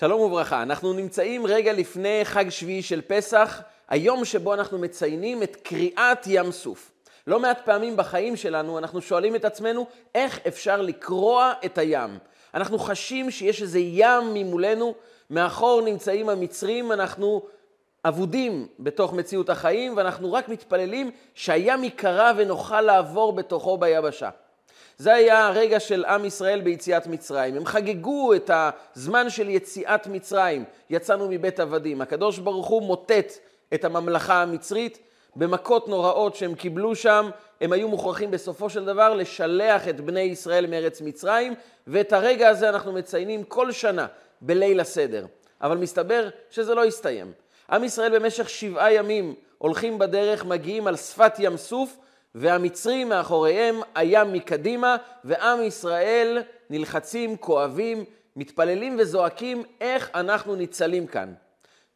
שלום וברכה, אנחנו נמצאים רגע לפני חג שביעי של פסח, היום שבו אנחנו מציינים את קריעת ים סוף. לא מעט פעמים בחיים שלנו אנחנו שואלים את עצמנו איך אפשר לקרוע את הים. אנחנו חשים שיש איזה ים ממולנו, מאחור נמצאים המצרים, אנחנו אבודים בתוך מציאות החיים ואנחנו רק מתפללים שהים ייקרע ונוכל לעבור בתוכו ביבשה. זה היה הרגע של עם ישראל ביציאת מצרים. הם חגגו את הזמן של יציאת מצרים. יצאנו מבית עבדים. הקדוש ברוך הוא מוטט את הממלכה המצרית. במכות נוראות שהם קיבלו שם, הם היו מוכרחים בסופו של דבר לשלח את בני ישראל מארץ מצרים, ואת הרגע הזה אנחנו מציינים כל שנה בליל הסדר. אבל מסתבר שזה לא הסתיים. עם ישראל במשך שבעה ימים הולכים בדרך, מגיעים על שפת ים סוף, והמצרים מאחוריהם, הים מקדימה, ועם ישראל נלחצים, כואבים, מתפללים וזועקים איך אנחנו ניצלים כאן.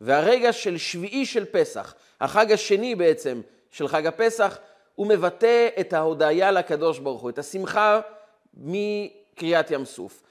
והרגע של שביעי של פסח, החג השני בעצם של חג הפסח, הוא מבטא את ההודיה לקדוש ברוך הוא, את השמחה מקריאת ים סוף.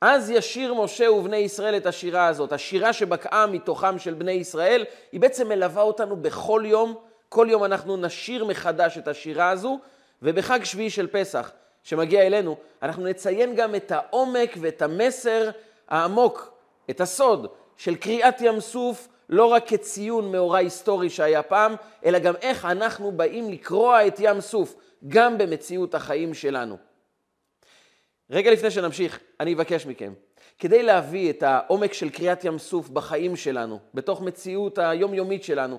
אז ישיר משה ובני ישראל את השירה הזאת. השירה שבקעה מתוכם של בני ישראל, היא בעצם מלווה אותנו בכל יום. כל יום אנחנו נשיר מחדש את השירה הזו, ובחג שביעי של פסח, שמגיע אלינו, אנחנו נציין גם את העומק ואת המסר העמוק, את הסוד של קריאת ים סוף, לא רק כציון מאורע היסטורי שהיה פעם, אלא גם איך אנחנו באים לקרוע את ים סוף, גם במציאות החיים שלנו. רגע לפני שנמשיך, אני אבקש מכם, כדי להביא את העומק של קריאת ים סוף בחיים שלנו, בתוך מציאות היומיומית שלנו,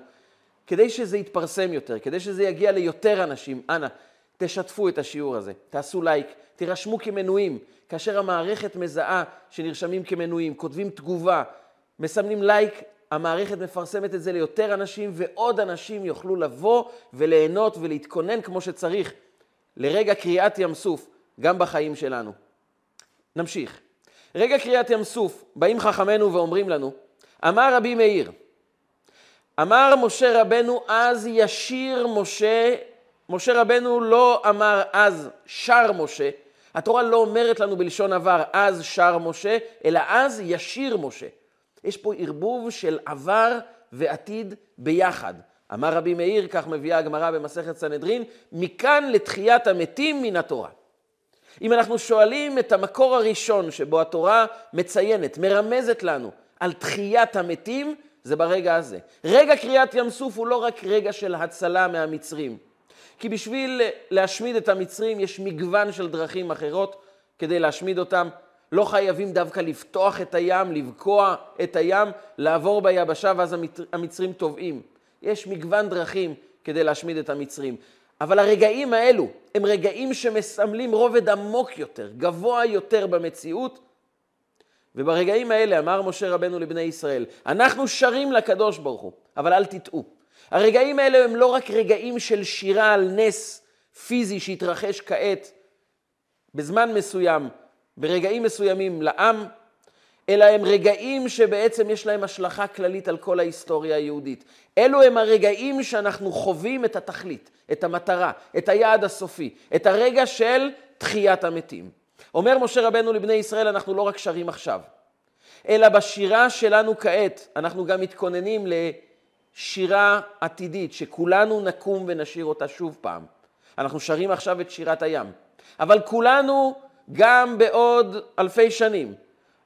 כדי שזה יתפרסם יותר, כדי שזה יגיע ליותר אנשים, אנא, תשתפו את השיעור הזה, תעשו לייק, תירשמו כמנויים. כאשר המערכת מזהה שנרשמים כמנויים, כותבים תגובה, מסמנים לייק, המערכת מפרסמת את זה ליותר אנשים, ועוד אנשים יוכלו לבוא וליהנות ולהתכונן כמו שצריך לרגע קריאת ים סוף, גם בחיים שלנו. נמשיך. רגע קריאת ים סוף, באים חכמינו ואומרים לנו, אמר רבי מאיר, אמר משה רבנו אז ישיר משה, משה רבנו לא אמר אז שר משה, התורה לא אומרת לנו בלשון עבר אז שר משה, אלא אז ישיר משה. יש פה ערבוב של עבר ועתיד ביחד. אמר רבי מאיר, כך מביאה הגמרא במסכת סנהדרין, מכאן לתחיית המתים מן התורה. אם אנחנו שואלים את המקור הראשון שבו התורה מציינת, מרמזת לנו על תחיית המתים, זה ברגע הזה. רגע קריאת ים סוף הוא לא רק רגע של הצלה מהמצרים. כי בשביל להשמיד את המצרים יש מגוון של דרכים אחרות כדי להשמיד אותם. לא חייבים דווקא לפתוח את הים, לבקוע את הים, לעבור ביבשה ואז המצרים טובעים. יש מגוון דרכים כדי להשמיד את המצרים. אבל הרגעים האלו הם רגעים שמסמלים רובד עמוק יותר, גבוה יותר במציאות, וברגעים האלה אמר משה רבנו לבני ישראל, אנחנו שרים לקדוש ברוך הוא, אבל אל תטעו. הרגעים האלה הם לא רק רגעים של שירה על נס פיזי שהתרחש כעת, בזמן מסוים, ברגעים מסוימים לעם, אלא הם רגעים שבעצם יש להם השלכה כללית על כל ההיסטוריה היהודית. אלו הם הרגעים שאנחנו חווים את התכלית, את המטרה, את היעד הסופי, את הרגע של תחיית המתים. אומר משה רבנו לבני ישראל, אנחנו לא רק שרים עכשיו, אלא בשירה שלנו כעת, אנחנו גם מתכוננים לשירה עתידית, שכולנו נקום ונשיר אותה שוב פעם. אנחנו שרים עכשיו את שירת הים, אבל כולנו גם בעוד אלפי שנים,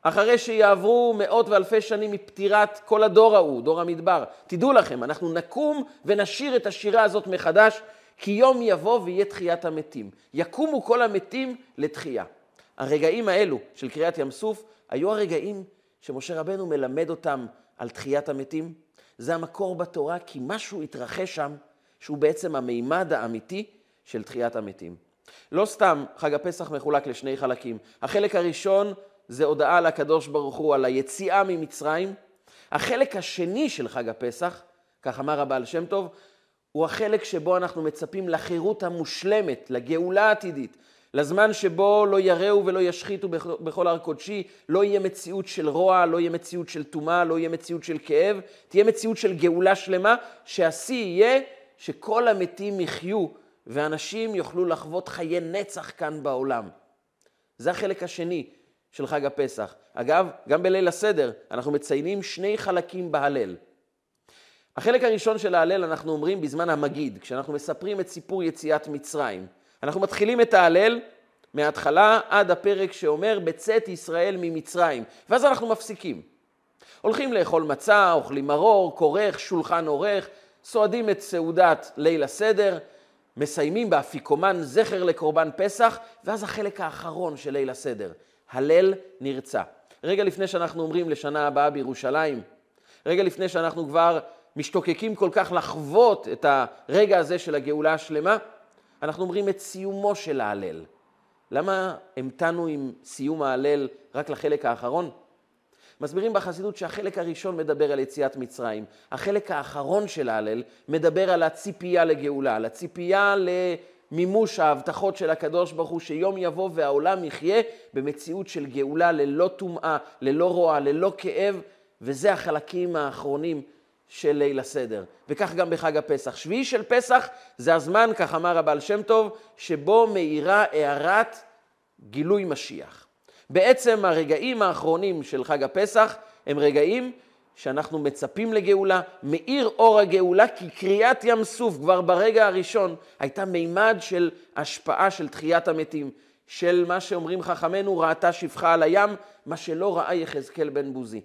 אחרי שיעברו מאות ואלפי שנים מפטירת כל הדור ההוא, דור המדבר, תדעו לכם, אנחנו נקום ונשיר את השירה הזאת מחדש, כי יום יבוא ויהיה תחיית המתים. יקומו כל המתים לתחייה. הרגעים האלו של קריאת ים סוף היו הרגעים שמשה רבנו מלמד אותם על תחיית המתים. זה המקור בתורה כי משהו התרחש שם שהוא בעצם המימד האמיתי של תחיית המתים. לא סתם חג הפסח מחולק לשני חלקים. החלק הראשון זה הודעה לקדוש ברוך הוא על היציאה ממצרים. החלק השני של חג הפסח, כך אמר הבעל שם טוב, הוא החלק שבו אנחנו מצפים לחירות המושלמת, לגאולה העתידית, לזמן שבו לא יראו ולא ישחיתו בכל הר קודשי, לא יהיה מציאות של רוע, לא יהיה מציאות של טומאה, לא יהיה מציאות של כאב, תהיה מציאות של גאולה שלמה, שהשיא יהיה שכל המתים יחיו ואנשים יוכלו לחוות חיי נצח כאן בעולם. זה החלק השני של חג הפסח. אגב, גם בליל הסדר אנחנו מציינים שני חלקים בהלל. החלק הראשון של ההלל אנחנו אומרים בזמן המגיד, כשאנחנו מספרים את סיפור יציאת מצרים. אנחנו מתחילים את ההלל מההתחלה עד הפרק שאומר בצאת ישראל ממצרים, ואז אנחנו מפסיקים. הולכים לאכול מצה, אוכלים מרור, כורך, שולחן עורך, סועדים את סעודת ליל הסדר, מסיימים באפיקומן זכר לקורבן פסח, ואז החלק האחרון של ליל הסדר, הלל נרצה. רגע לפני שאנחנו אומרים לשנה הבאה בירושלים, רגע לפני שאנחנו כבר משתוקקים כל כך לחוות את הרגע הזה של הגאולה השלמה, אנחנו אומרים את סיומו של ההלל. למה המתנו עם סיום ההלל רק לחלק האחרון? מסבירים בחסידות שהחלק הראשון מדבר על יציאת מצרים, החלק האחרון של ההלל מדבר על הציפייה לגאולה, על הציפייה למימוש ההבטחות של הקדוש ברוך הוא, שיום יבוא והעולם יחיה במציאות של גאולה ללא טומאה, ללא רוע, ללא כאב, וזה החלקים האחרונים של ליל הסדר. וכך גם בחג הפסח. שביעי של פסח זה הזמן, כך אמר הבעל שם טוב, שבו מאירה הארת גילוי משיח. בעצם הרגעים האחרונים של חג הפסח הם רגעים שאנחנו מצפים לגאולה, מאיר אור הגאולה, כי קריאת ים סוף כבר ברגע הראשון הייתה מימד של השפעה של תחיית המתים, של מה שאומרים חכמינו, ראתה שפחה על הים, מה שלא ראה יחזקאל בן בוזי.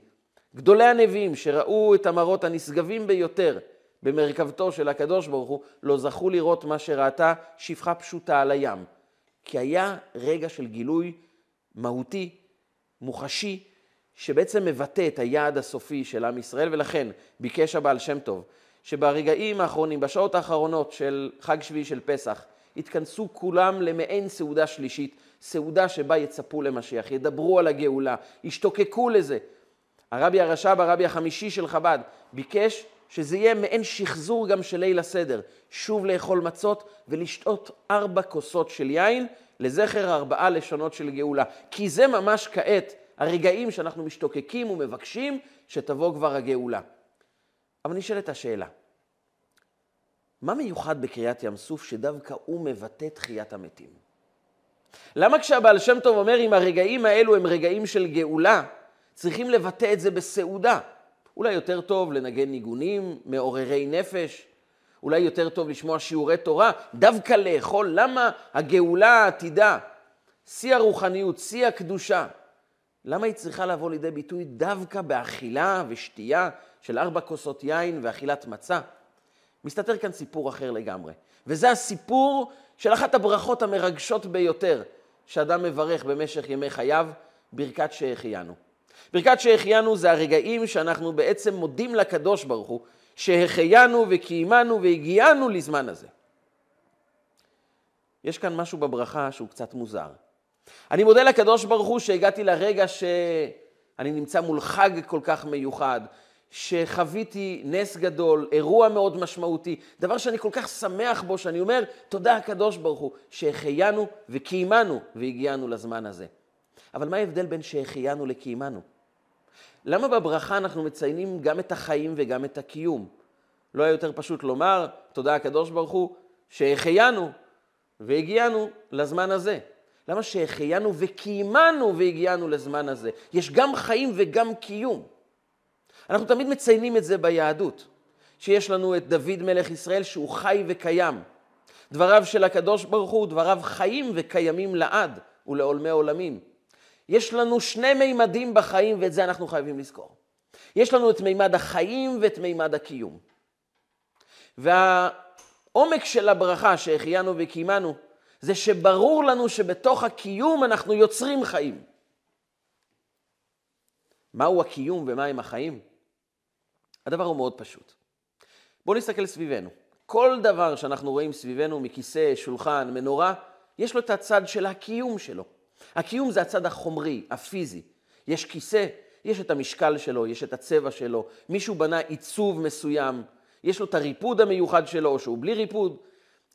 גדולי הנביאים שראו את המראות הנשגבים ביותר במרכבתו של הקדוש ברוך הוא, לא זכו לראות מה שראתה שפחה פשוטה על הים. כי היה רגע של גילוי מהותי, מוחשי, שבעצם מבטא את היעד הסופי של עם ישראל, ולכן ביקש הבעל שם טוב, שברגעים האחרונים, בשעות האחרונות של חג שביעי של פסח, יתכנסו כולם למעין סעודה שלישית, סעודה שבה יצפו למשיח, ידברו על הגאולה, ישתוקקו לזה. הרבי הרש"ב, הרבי החמישי של חב"ד, ביקש שזה יהיה מעין שחזור גם של ליל הסדר, שוב לאכול מצות ולשתות ארבע כוסות של יין לזכר ארבעה לשונות של גאולה. כי זה ממש כעת הרגעים שאנחנו משתוקקים ומבקשים שתבוא כבר הגאולה. אבל נשאלת השאלה, מה מיוחד בקריאת ים סוף שדווקא הוא מבטא תחיית המתים? למה כשהבעל שם טוב אומר אם הרגעים האלו הם רגעים של גאולה, צריכים לבטא את זה בסעודה? אולי יותר טוב לנגן ניגונים מעוררי נפש, אולי יותר טוב לשמוע שיעורי תורה, דווקא לאכול. למה הגאולה העתידה, שיא הרוחניות, שיא הקדושה, למה היא צריכה לבוא לידי ביטוי דווקא באכילה ושתייה של ארבע כוסות יין ואכילת מצה? מסתתר כאן סיפור אחר לגמרי, וזה הסיפור של אחת הברכות המרגשות ביותר שאדם מברך במשך ימי חייו, ברכת שהחיינו. ברכת שהחיינו זה הרגעים שאנחנו בעצם מודים לקדוש ברוך הוא שהחיינו וקיימנו והגיענו לזמן הזה. יש כאן משהו בברכה שהוא קצת מוזר. אני מודה לקדוש ברוך הוא שהגעתי לרגע שאני נמצא מול חג כל כך מיוחד, שחוויתי נס גדול, אירוע מאוד משמעותי, דבר שאני כל כך שמח בו, שאני אומר, תודה הקדוש ברוך הוא, שהחיינו וקיימנו והגיענו לזמן הזה. אבל מה ההבדל בין שהחיינו לקיימנו? למה בברכה אנחנו מציינים גם את החיים וגם את הקיום? לא היה יותר פשוט לומר, תודה הקדוש ברוך הוא, שהחיינו והגיענו לזמן הזה. למה שהחיינו וקיימנו והגיענו לזמן הזה? יש גם חיים וגם קיום. אנחנו תמיד מציינים את זה ביהדות, שיש לנו את דוד מלך ישראל שהוא חי וקיים. דבריו של הקדוש ברוך הוא, דבריו חיים וקיימים לעד ולעולמי עולמים. יש לנו שני מימדים בחיים, ואת זה אנחנו חייבים לזכור. יש לנו את מימד החיים ואת מימד הקיום. והעומק של הברכה שהחיינו וקיימנו, זה שברור לנו שבתוך הקיום אנחנו יוצרים חיים. מהו הקיום ומהם החיים? הדבר הוא מאוד פשוט. בואו נסתכל סביבנו. כל דבר שאנחנו רואים סביבנו מכיסא, שולחן, מנורה, יש לו את הצד של הקיום שלו. הקיום זה הצד החומרי, הפיזי. יש כיסא, יש את המשקל שלו, יש את הצבע שלו, מישהו בנה עיצוב מסוים, יש לו את הריפוד המיוחד שלו, או שהוא בלי ריפוד.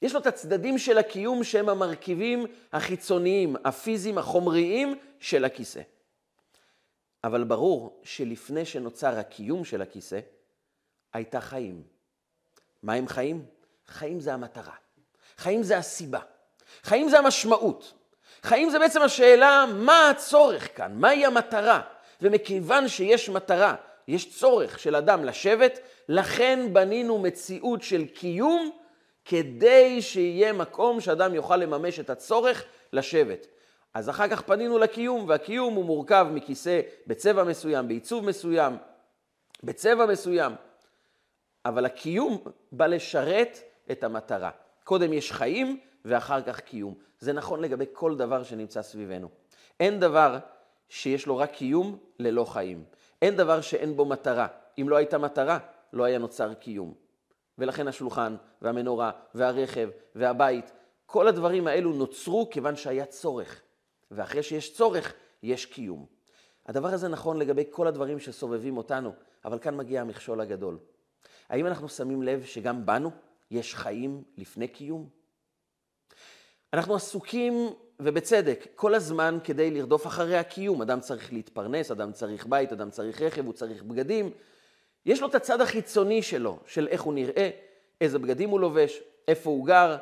יש לו את הצדדים של הקיום שהם המרכיבים החיצוניים, הפיזיים, החומריים של הכיסא. אבל ברור שלפני שנוצר הקיום של הכיסא, הייתה חיים. מה הם חיים? חיים זה המטרה. חיים זה הסיבה. חיים זה המשמעות. חיים זה בעצם השאלה מה הצורך כאן, מהי המטרה. ומכיוון שיש מטרה, יש צורך של אדם לשבת, לכן בנינו מציאות של קיום כדי שיהיה מקום שאדם יוכל לממש את הצורך לשבת. אז אחר כך פנינו לקיום, והקיום הוא מורכב מכיסא בצבע מסוים, בעיצוב מסוים, בצבע מסוים. אבל הקיום בא לשרת את המטרה. קודם יש חיים ואחר כך קיום. זה נכון לגבי כל דבר שנמצא סביבנו. אין דבר שיש לו רק קיום ללא חיים. אין דבר שאין בו מטרה. אם לא הייתה מטרה, לא היה נוצר קיום. ולכן השולחן והמנורה והרכב והבית, כל הדברים האלו נוצרו כיוון שהיה צורך. ואחרי שיש צורך, יש קיום. הדבר הזה נכון לגבי כל הדברים שסובבים אותנו, אבל כאן מגיע המכשול הגדול. האם אנחנו שמים לב שגם בנו יש חיים לפני קיום? אנחנו עסוקים, ובצדק, כל הזמן כדי לרדוף אחרי הקיום. אדם צריך להתפרנס, אדם צריך בית, אדם צריך רכב, הוא צריך בגדים. יש לו את הצד החיצוני שלו, של איך הוא נראה, איזה בגדים הוא לובש, איפה הוא גר,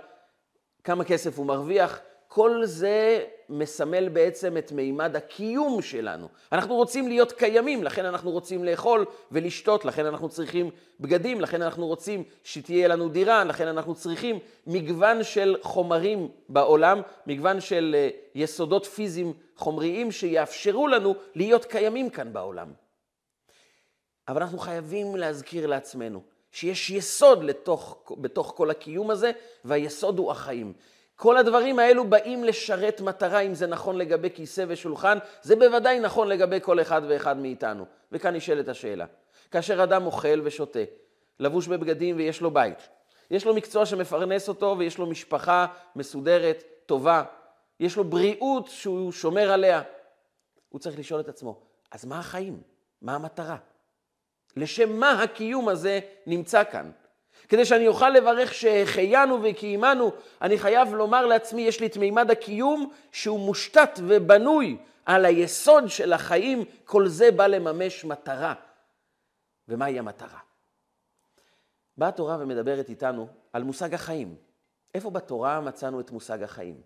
כמה כסף הוא מרוויח. כל זה מסמל בעצם את מימד הקיום שלנו. אנחנו רוצים להיות קיימים, לכן אנחנו רוצים לאכול ולשתות, לכן אנחנו צריכים בגדים, לכן אנחנו רוצים שתהיה לנו דירה, לכן אנחנו צריכים מגוון של חומרים בעולם, מגוון של אה, יסודות פיזיים חומריים שיאפשרו לנו להיות קיימים כאן בעולם. אבל אנחנו חייבים להזכיר לעצמנו שיש יסוד לתוך, בתוך כל הקיום הזה, והיסוד הוא החיים. כל הדברים האלו באים לשרת מטרה, אם זה נכון לגבי כיסא ושולחן, זה בוודאי נכון לגבי כל אחד ואחד מאיתנו. וכאן נשאלת השאלה. כאשר אדם אוכל ושותה, לבוש בבגדים ויש לו בית, יש לו מקצוע שמפרנס אותו ויש לו משפחה מסודרת, טובה, יש לו בריאות שהוא שומר עליה, הוא צריך לשאול את עצמו, אז מה החיים? מה המטרה? לשם מה הקיום הזה נמצא כאן? כדי שאני אוכל לברך שהחיינו וקיימנו, אני חייב לומר לעצמי, יש לי את מימד הקיום שהוא מושתת ובנוי על היסוד של החיים, כל זה בא לממש מטרה. ומהי המטרה? באה התורה ומדברת איתנו על מושג החיים. איפה בתורה מצאנו את מושג החיים?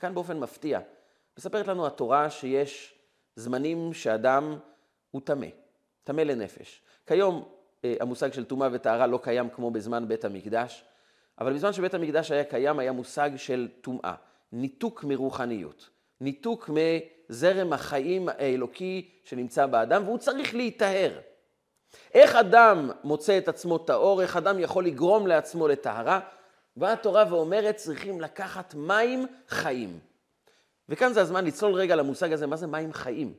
כאן באופן מפתיע, מספרת לנו התורה שיש זמנים שאדם הוא טמא, טמא לנפש. כיום המושג של טומאה וטהרה לא קיים כמו בזמן בית המקדש, אבל בזמן שבית המקדש היה קיים היה מושג של טומאה, ניתוק מרוחניות, ניתוק מזרם החיים האלוקי שנמצא באדם, והוא צריך להיטהר. איך אדם מוצא את עצמו טהור, איך אדם יכול לגרום לעצמו לטהרה? באה התורה ואומרת, צריכים לקחת מים חיים. וכאן זה הזמן לצלול רגע למושג הזה, מה זה מים חיים?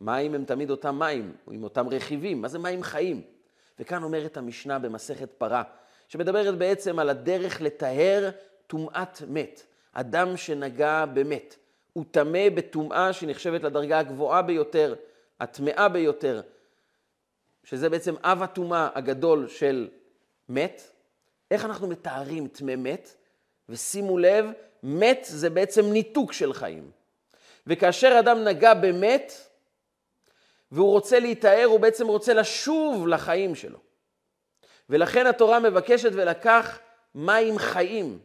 מים הם תמיד אותם מים, עם אותם רכיבים, מה זה מים חיים? וכאן אומרת המשנה במסכת פרה, שמדברת בעצם על הדרך לטהר טומאת מת. אדם שנגע במת, הוא טמא בטומאה שנחשבת לדרגה הגבוהה ביותר, הטמאה ביותר, שזה בעצם אב הטומאה הגדול של מת. איך אנחנו מתארים טמא מת? ושימו לב, מת זה בעצם ניתוק של חיים. וכאשר אדם נגע במת, והוא רוצה להיטהר, הוא בעצם רוצה לשוב לחיים שלו. ולכן התורה מבקשת ולקח מים חיים,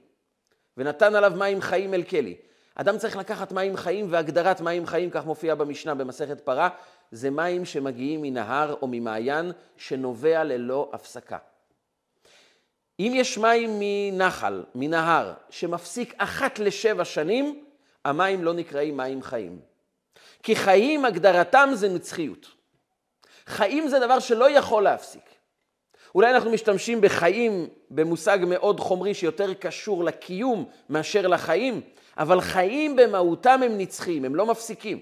ונתן עליו מים חיים אל כלי. אדם צריך לקחת מים חיים, והגדרת מים חיים, כך מופיע במשנה במסכת פרה, זה מים שמגיעים מנהר או ממעיין שנובע ללא הפסקה. אם יש מים מנחל, מנהר, שמפסיק אחת לשבע שנים, המים לא נקראים מים חיים. כי חיים הגדרתם זה נצחיות. חיים זה דבר שלא יכול להפסיק. אולי אנחנו משתמשים בחיים במושג מאוד חומרי שיותר קשור לקיום מאשר לחיים, אבל חיים במהותם הם נצחיים, הם לא מפסיקים.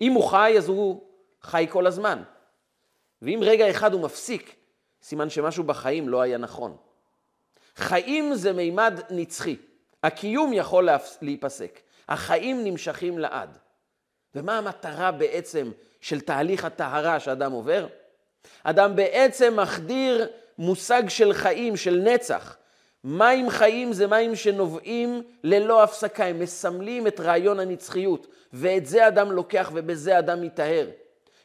אם הוא חי, אז הוא חי כל הזמן. ואם רגע אחד הוא מפסיק, סימן שמשהו בחיים לא היה נכון. חיים זה מימד נצחי. הקיום יכול להיפסק. החיים נמשכים לעד. ומה המטרה בעצם של תהליך הטהרה שאדם עובר? אדם בעצם מחדיר מושג של חיים, של נצח. מים חיים זה מים שנובעים ללא הפסקה, הם מסמלים את רעיון הנצחיות, ואת זה אדם לוקח ובזה אדם מטהר.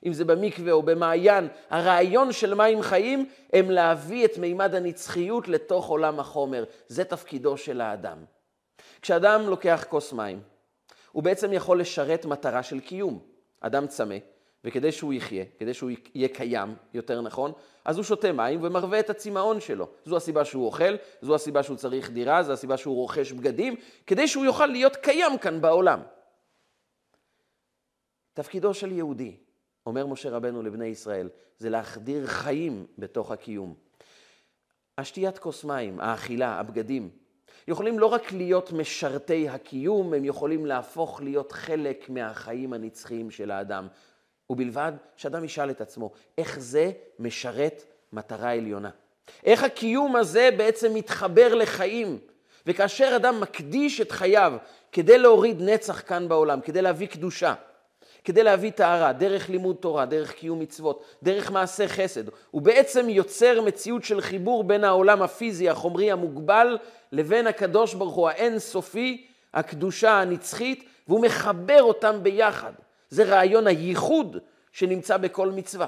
אם זה במקווה או במעיין, הרעיון של מים חיים הם להביא את מימד הנצחיות לתוך עולם החומר. זה תפקידו של האדם. כשאדם לוקח כוס מים, הוא בעצם יכול לשרת מטרה של קיום. אדם צמא, וכדי שהוא יחיה, כדי שהוא יהיה קיים, יותר נכון, אז הוא שותה מים ומרווה את הצמאון שלו. זו הסיבה שהוא אוכל, זו הסיבה שהוא צריך דירה, זו הסיבה שהוא רוכש בגדים, כדי שהוא יוכל להיות קיים כאן בעולם. תפקידו של יהודי, אומר משה רבנו לבני ישראל, זה להחדיר חיים בתוך הקיום. השתיית כוס מים, האכילה, הבגדים, יכולים לא רק להיות משרתי הקיום, הם יכולים להפוך להיות חלק מהחיים הנצחיים של האדם. ובלבד שאדם ישאל את עצמו, איך זה משרת מטרה עליונה? איך הקיום הזה בעצם מתחבר לחיים? וכאשר אדם מקדיש את חייו כדי להוריד נצח כאן בעולם, כדי להביא קדושה, כדי להביא טהרה, דרך לימוד תורה, דרך קיום מצוות, דרך מעשה חסד. הוא בעצם יוצר מציאות של חיבור בין העולם הפיזי, החומרי, המוגבל, לבין הקדוש ברוך הוא האין-סופי, הקדושה הנצחית, והוא מחבר אותם ביחד. זה רעיון הייחוד שנמצא בכל מצווה.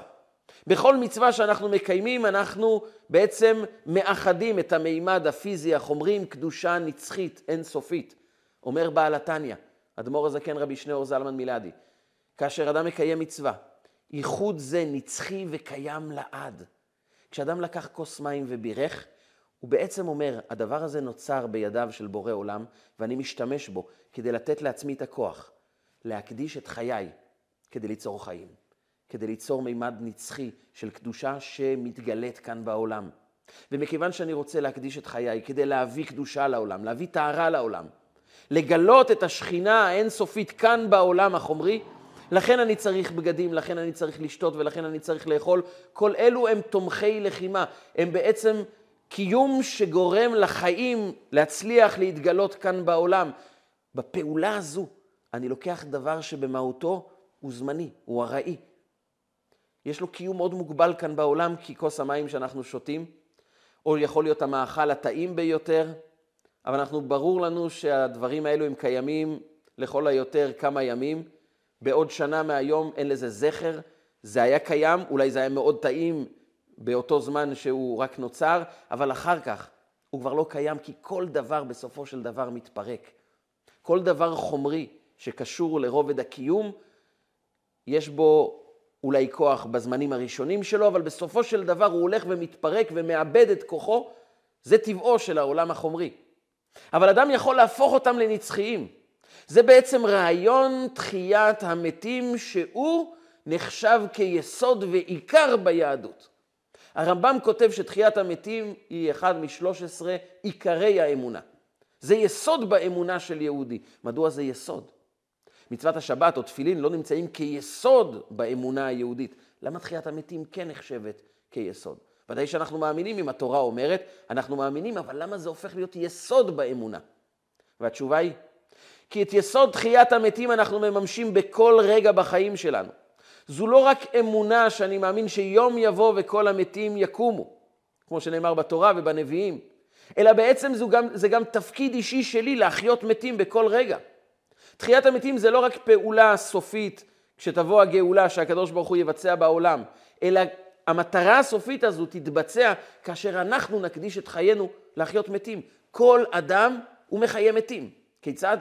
בכל מצווה שאנחנו מקיימים, אנחנו בעצם מאחדים את המימד הפיזי, החומרי, עם קדושה נצחית, אינסופית. אומר בעל התניא, אדמו"ר הזקן רבי שניאור זלמן מילדי, כאשר אדם מקיים מצווה, ייחוד זה נצחי וקיים לעד. כשאדם לקח כוס מים ובירך, הוא בעצם אומר, הדבר הזה נוצר בידיו של בורא עולם, ואני משתמש בו כדי לתת לעצמי את הכוח, להקדיש את חיי כדי ליצור חיים, כדי ליצור מימד נצחי של קדושה שמתגלית כאן בעולם. ומכיוון שאני רוצה להקדיש את חיי כדי להביא קדושה לעולם, להביא טהרה לעולם, לגלות את השכינה האינסופית כאן בעולם החומרי, לכן אני צריך בגדים, לכן אני צריך לשתות ולכן אני צריך לאכול. כל אלו הם תומכי לחימה, הם בעצם קיום שגורם לחיים להצליח להתגלות כאן בעולם. בפעולה הזו אני לוקח דבר שבמהותו הוא זמני, הוא ארעי. יש לו קיום מאוד מוגבל כאן בעולם, כי כוס המים שאנחנו שותים, או יכול להיות המאכל הטעים ביותר, אבל אנחנו, ברור לנו שהדברים האלו הם קיימים לכל היותר כמה ימים. בעוד שנה מהיום אין לזה זכר, זה היה קיים, אולי זה היה מאוד טעים באותו זמן שהוא רק נוצר, אבל אחר כך הוא כבר לא קיים, כי כל דבר בסופו של דבר מתפרק. כל דבר חומרי שקשור לרובד הקיום, יש בו אולי כוח בזמנים הראשונים שלו, אבל בסופו של דבר הוא הולך ומתפרק ומאבד את כוחו, זה טבעו של העולם החומרי. אבל אדם יכול להפוך אותם לנצחיים. זה בעצם רעיון תחיית המתים שהוא נחשב כיסוד ועיקר ביהדות. הרמב"ם כותב שתחיית המתים היא אחד משלוש עשרה עיקרי האמונה. זה יסוד באמונה של יהודי. מדוע זה יסוד? מצוות השבת או תפילין לא נמצאים כיסוד באמונה היהודית. למה תחיית המתים כן נחשבת כיסוד? ודאי שאנחנו מאמינים אם התורה אומרת, אנחנו מאמינים, אבל למה זה הופך להיות יסוד באמונה? והתשובה היא, כי את יסוד תחיית המתים אנחנו מממשים בכל רגע בחיים שלנו. זו לא רק אמונה שאני מאמין שיום יבוא וכל המתים יקומו, כמו שנאמר בתורה ובנביאים, אלא בעצם זה גם, זה גם תפקיד אישי שלי להחיות מתים בכל רגע. תחיית המתים זה לא רק פעולה סופית כשתבוא הגאולה שהקדוש ברוך הוא יבצע בעולם, אלא המטרה הסופית הזו תתבצע כאשר אנחנו נקדיש את חיינו להחיות מתים. כל אדם הוא מחיה מתים. כיצד?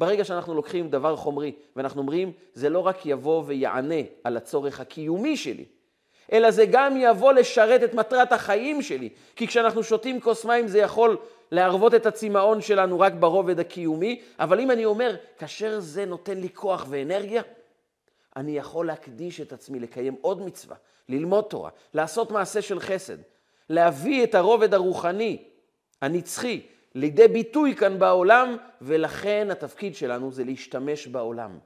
ברגע שאנחנו לוקחים דבר חומרי ואנחנו אומרים, זה לא רק יבוא ויענה על הצורך הקיומי שלי, אלא זה גם יבוא לשרת את מטרת החיים שלי. כי כשאנחנו שותים כוס מים זה יכול להרוות את הצמאון שלנו רק ברובד הקיומי, אבל אם אני אומר, כאשר זה נותן לי כוח ואנרגיה, אני יכול להקדיש את עצמי לקיים עוד מצווה, ללמוד תורה, לעשות מעשה של חסד, להביא את הרובד הרוחני, הנצחי, לידי ביטוי כאן בעולם, ולכן התפקיד שלנו זה להשתמש בעולם.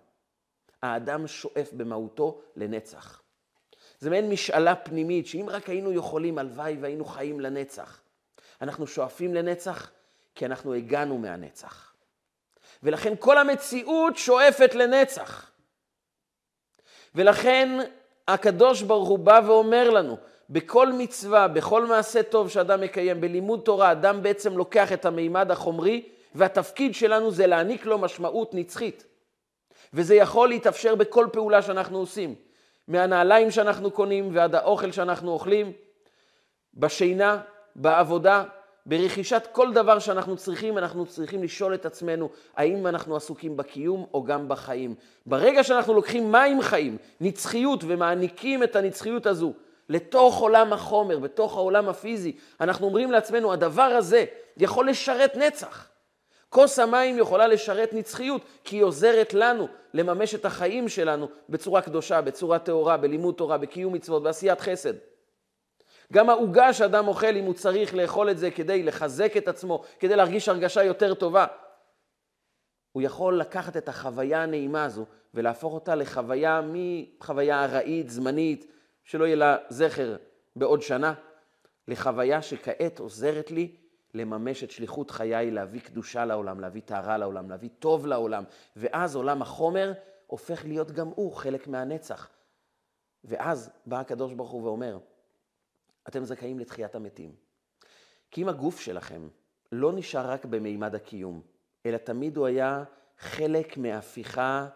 האדם שואף במהותו לנצח. זה מעין משאלה פנימית, שאם רק היינו יכולים, הלוואי והיינו חיים לנצח. אנחנו שואפים לנצח כי אנחנו הגענו מהנצח. ולכן כל המציאות שואפת לנצח. ולכן הקדוש ברוך הוא בא ואומר לנו, בכל מצווה, בכל מעשה טוב שאדם מקיים, בלימוד תורה, אדם בעצם לוקח את המימד החומרי, והתפקיד שלנו זה להעניק לו משמעות נצחית. וזה יכול להתאפשר בכל פעולה שאנחנו עושים. מהנעליים שאנחנו קונים ועד האוכל שאנחנו אוכלים, בשינה, בעבודה, ברכישת כל דבר שאנחנו צריכים, אנחנו צריכים לשאול את עצמנו האם אנחנו עסוקים בקיום או גם בחיים. ברגע שאנחנו לוקחים מים חיים, נצחיות, ומעניקים את הנצחיות הזו לתוך עולם החומר, בתוך העולם הפיזי, אנחנו אומרים לעצמנו, הדבר הזה יכול לשרת נצח. כוס המים יכולה לשרת נצחיות, כי היא עוזרת לנו לממש את החיים שלנו בצורה קדושה, בצורה טהורה, בלימוד תורה, בקיום מצוות, בעשיית חסד. גם העוגה שאדם אוכל, אם הוא צריך לאכול את זה כדי לחזק את עצמו, כדי להרגיש הרגשה יותר טובה, הוא יכול לקחת את החוויה הנעימה הזו ולהפוך אותה לחוויה מחוויה ארעית, זמנית, שלא יהיה לה זכר בעוד שנה, לחוויה שכעת עוזרת לי לממש את שליחות חיי, להביא קדושה לעולם, להביא טהרה לעולם, להביא טוב לעולם. ואז עולם החומר הופך להיות גם הוא חלק מהנצח. ואז בא הקדוש ברוך הוא ואומר, אתם זכאים לתחיית המתים. כי אם הגוף שלכם לא נשאר רק במימד הקיום, אלא תמיד הוא היה חלק מההפיכה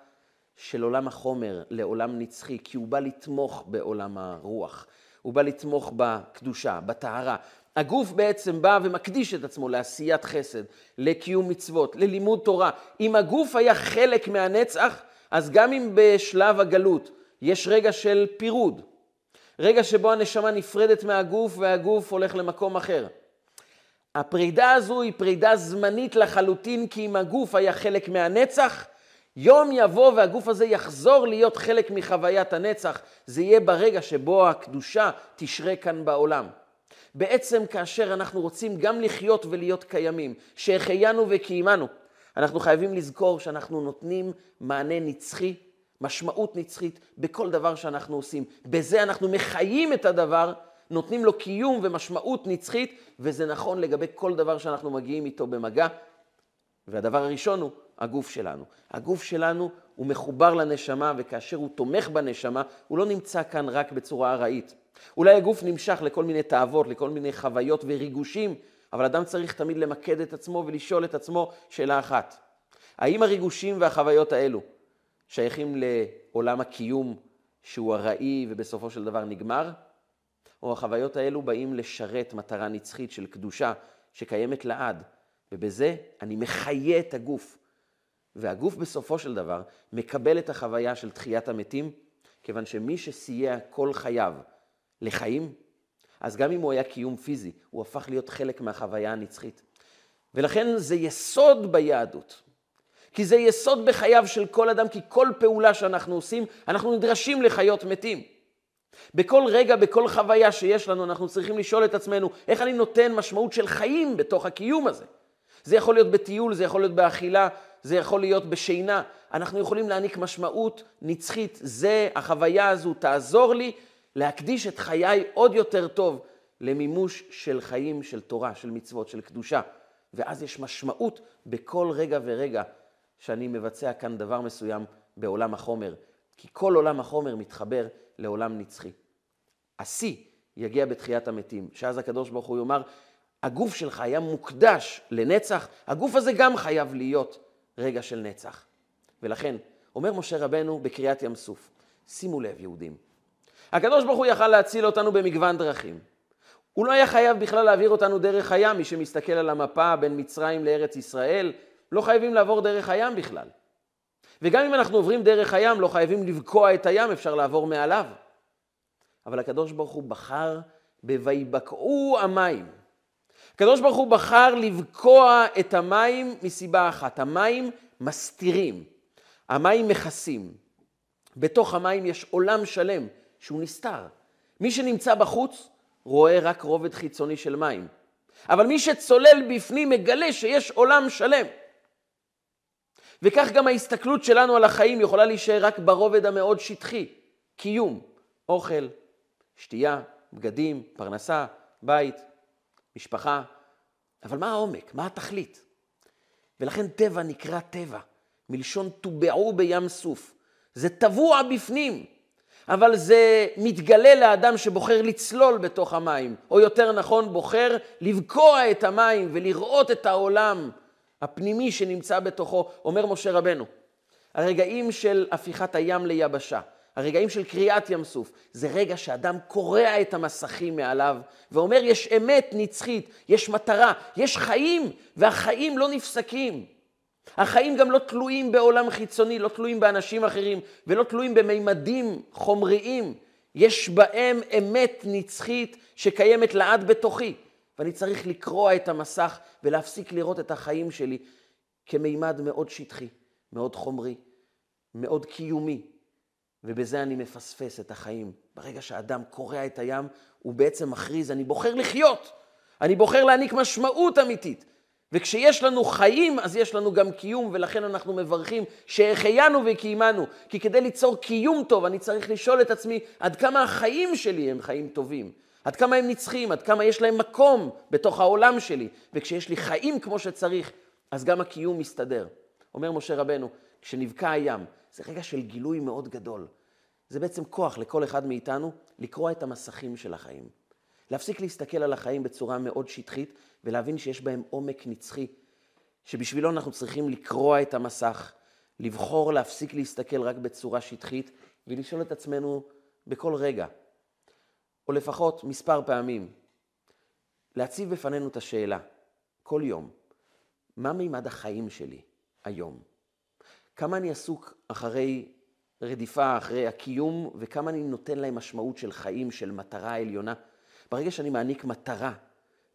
של עולם החומר לעולם נצחי, כי הוא בא לתמוך בעולם הרוח. הוא בא לתמוך בקדושה, בטהרה. הגוף בעצם בא ומקדיש את עצמו לעשיית חסד, לקיום מצוות, ללימוד תורה. אם הגוף היה חלק מהנצח, אז גם אם בשלב הגלות יש רגע של פירוד, רגע שבו הנשמה נפרדת מהגוף והגוף הולך למקום אחר. הפרידה הזו היא פרידה זמנית לחלוטין, כי אם הגוף היה חלק מהנצח, יום יבוא והגוף הזה יחזור להיות חלק מחוויית הנצח. זה יהיה ברגע שבו הקדושה תשרה כאן בעולם. בעצם כאשר אנחנו רוצים גם לחיות ולהיות קיימים, שהחיינו וקיימנו, אנחנו חייבים לזכור שאנחנו נותנים מענה נצחי משמעות נצחית בכל דבר שאנחנו עושים. בזה אנחנו מחיים את הדבר, נותנים לו קיום ומשמעות נצחית, וזה נכון לגבי כל דבר שאנחנו מגיעים איתו במגע. והדבר הראשון הוא הגוף שלנו. הגוף שלנו הוא מחובר לנשמה, וכאשר הוא תומך בנשמה, הוא לא נמצא כאן רק בצורה ארעית. אולי הגוף נמשך לכל מיני תאוות, לכל מיני חוויות וריגושים, אבל אדם צריך תמיד למקד את עצמו ולשאול את עצמו שאלה אחת. האם הריגושים והחוויות האלו שייכים לעולם הקיום שהוא ארעי ובסופו של דבר נגמר, או החוויות האלו באים לשרת מטרה נצחית של קדושה שקיימת לעד, ובזה אני מחיה את הגוף. והגוף בסופו של דבר מקבל את החוויה של תחיית המתים, כיוון שמי שסייע כל חייו לחיים, אז גם אם הוא היה קיום פיזי, הוא הפך להיות חלק מהחוויה הנצחית. ולכן זה יסוד ביהדות. כי זה יסוד בחייו של כל אדם, כי כל פעולה שאנחנו עושים, אנחנו נדרשים לחיות מתים. בכל רגע, בכל חוויה שיש לנו, אנחנו צריכים לשאול את עצמנו, איך אני נותן משמעות של חיים בתוך הקיום הזה? זה יכול להיות בטיול, זה יכול להיות באכילה, זה יכול להיות בשינה. אנחנו יכולים להעניק משמעות נצחית. זה, החוויה הזו תעזור לי להקדיש את חיי עוד יותר טוב למימוש של חיים, של תורה, של מצוות, של קדושה. ואז יש משמעות בכל רגע ורגע שאני מבצע כאן דבר מסוים בעולם החומר, כי כל עולם החומר מתחבר לעולם נצחי. השיא יגיע בתחיית המתים, שאז הקדוש ברוך הוא יאמר, הגוף שלך היה מוקדש לנצח, הגוף הזה גם חייב להיות רגע של נצח. ולכן, אומר משה רבנו בקריאת ים סוף, שימו לב יהודים, הקדוש ברוך הוא יכל להציל אותנו במגוון דרכים. הוא לא היה חייב בכלל להעביר אותנו דרך הים, מי שמסתכל על המפה בין מצרים לארץ ישראל, לא חייבים לעבור דרך הים בכלל. וגם אם אנחנו עוברים דרך הים, לא חייבים לבקוע את הים, אפשר לעבור מעליו. אבל הקדוש ברוך הוא בחר ב"ויבקעו המים". הקדוש ברוך הוא בחר לבקוע את המים מסיבה אחת, המים מסתירים, המים מכסים. בתוך המים יש עולם שלם שהוא נסתר. מי שנמצא בחוץ רואה רק רובד חיצוני של מים. אבל מי שצולל בפנים מגלה שיש עולם שלם. וכך גם ההסתכלות שלנו על החיים יכולה להישאר רק ברובד המאוד שטחי, קיום, אוכל, שתייה, בגדים, פרנסה, בית, משפחה. אבל מה העומק? מה התכלית? ולכן טבע נקרא טבע, מלשון טובעו בים סוף. זה טבוע בפנים, אבל זה מתגלה לאדם שבוחר לצלול בתוך המים, או יותר נכון, בוחר לבקוע את המים ולראות את העולם הפנימי שנמצא בתוכו, אומר משה רבנו, הרגעים של הפיכת הים ליבשה, הרגעים של קריעת ים סוף, זה רגע שאדם קורע את המסכים מעליו ואומר, יש אמת נצחית, יש מטרה, יש חיים, והחיים לא נפסקים. החיים גם לא תלויים בעולם חיצוני, לא תלויים באנשים אחרים, ולא תלויים במימדים חומריים. יש בהם אמת נצחית שקיימת לעד בתוכי. ואני צריך לקרוע את המסך ולהפסיק לראות את החיים שלי כמימד מאוד שטחי, מאוד חומרי, מאוד קיומי, ובזה אני מפספס את החיים. ברגע שאדם קורע את הים, הוא בעצם מכריז, אני בוחר לחיות, אני בוחר להעניק משמעות אמיתית. וכשיש לנו חיים, אז יש לנו גם קיום, ולכן אנחנו מברכים שהחיינו וקיימנו. כי כדי ליצור קיום טוב, אני צריך לשאול את עצמי עד כמה החיים שלי הם חיים טובים. עד כמה הם נצחיים, עד כמה יש להם מקום בתוך העולם שלי. וכשיש לי חיים כמו שצריך, אז גם הקיום מסתדר. אומר משה רבנו, כשנבקע הים, זה רגע של גילוי מאוד גדול. זה בעצם כוח לכל אחד מאיתנו לקרוע את המסכים של החיים. להפסיק להסתכל על החיים בצורה מאוד שטחית ולהבין שיש בהם עומק נצחי, שבשבילו אנחנו צריכים לקרוע את המסך, לבחור להפסיק להסתכל רק בצורה שטחית ולשאול את עצמנו בכל רגע, או לפחות מספר פעמים, להציב בפנינו את השאלה, כל יום, מה מימד החיים שלי היום? כמה אני עסוק אחרי רדיפה, אחרי הקיום, וכמה אני נותן להם משמעות של חיים, של מטרה עליונה? ברגע שאני מעניק מטרה,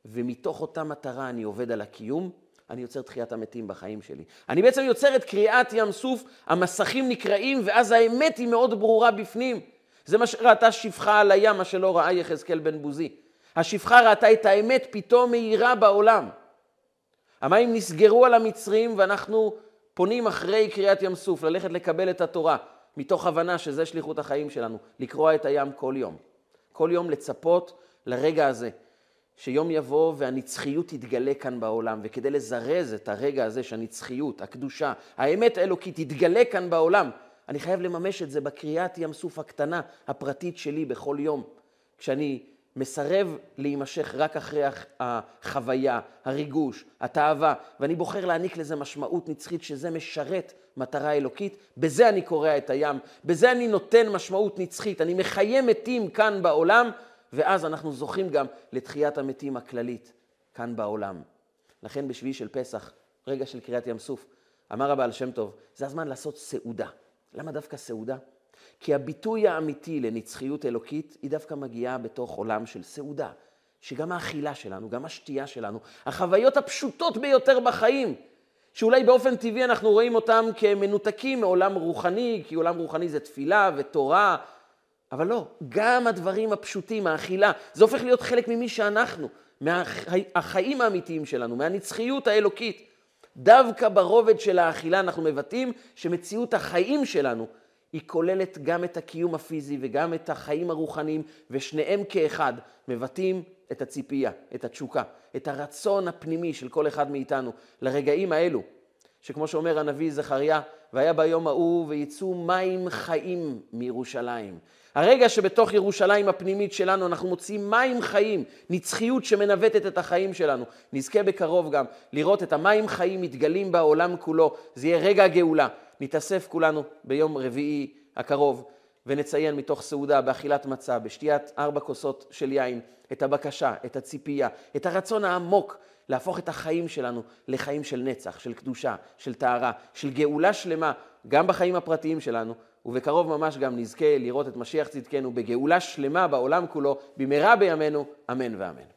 ומתוך אותה מטרה אני עובד על הקיום, אני יוצר תחיית המתים בחיים שלי. אני בעצם יוצר את קריאת ים סוף, המסכים נקרעים, ואז האמת היא מאוד ברורה בפנים. זה מה שראתה שפחה על הים, מה שלא ראה יחזקאל בן בוזי. השפחה ראתה את האמת פתאום מאירה בעולם. המים נסגרו על המצרים ואנחנו פונים אחרי קריאת ים סוף, ללכת לקבל את התורה, מתוך הבנה שזה שליחות החיים שלנו, לקרוע את הים כל יום. כל יום לצפות לרגע הזה, שיום יבוא והנצחיות תתגלה כאן בעולם, וכדי לזרז את הרגע הזה שהנצחיות, הקדושה, האמת האלוקית תתגלה כאן בעולם, אני חייב לממש את זה בקריאת ים סוף הקטנה, הפרטית שלי בכל יום. כשאני מסרב להימשך רק אחרי החוויה, הריגוש, התאווה, ואני בוחר להעניק לזה משמעות נצחית שזה משרת מטרה אלוקית, בזה אני קורע את הים, בזה אני נותן משמעות נצחית, אני מחיה מתים כאן בעולם, ואז אנחנו זוכים גם לתחיית המתים הכללית כאן בעולם. לכן בשביעי של פסח, רגע של קריאת ים סוף, אמר הבעל שם טוב, זה הזמן לעשות סעודה. למה דווקא סעודה? כי הביטוי האמיתי לנצחיות אלוקית היא דווקא מגיעה בתוך עולם של סעודה, שגם האכילה שלנו, גם השתייה שלנו, החוויות הפשוטות ביותר בחיים, שאולי באופן טבעי אנחנו רואים אותם כמנותקים מעולם רוחני, כי עולם רוחני זה תפילה ותורה, אבל לא, גם הדברים הפשוטים, האכילה, זה הופך להיות חלק ממי שאנחנו, מהחיים האמיתיים שלנו, מהנצחיות האלוקית. דווקא ברובד של האכילה אנחנו מבטאים שמציאות החיים שלנו היא כוללת גם את הקיום הפיזי וגם את החיים הרוחניים, ושניהם כאחד מבטאים את הציפייה, את התשוקה, את הרצון הפנימי של כל אחד מאיתנו לרגעים האלו, שכמו שאומר הנביא זכריה, והיה ביום ההוא ויצאו מים חיים מירושלים. הרגע שבתוך ירושלים הפנימית שלנו אנחנו מוצאים מים חיים, נצחיות שמנווטת את החיים שלנו. נזכה בקרוב גם לראות את המים חיים מתגלים בעולם כולו. זה יהיה רגע גאולה. נתאסף כולנו ביום רביעי הקרוב ונציין מתוך סעודה, באכילת מצה, בשתיית ארבע כוסות של יין, את הבקשה, את הציפייה, את הרצון העמוק להפוך את החיים שלנו לחיים של נצח, של קדושה, של טהרה, של גאולה שלמה, גם בחיים הפרטיים שלנו, ובקרוב ממש גם נזכה לראות את משיח צדקנו בגאולה שלמה בעולם כולו, במהרה בימינו, אמן ואמן.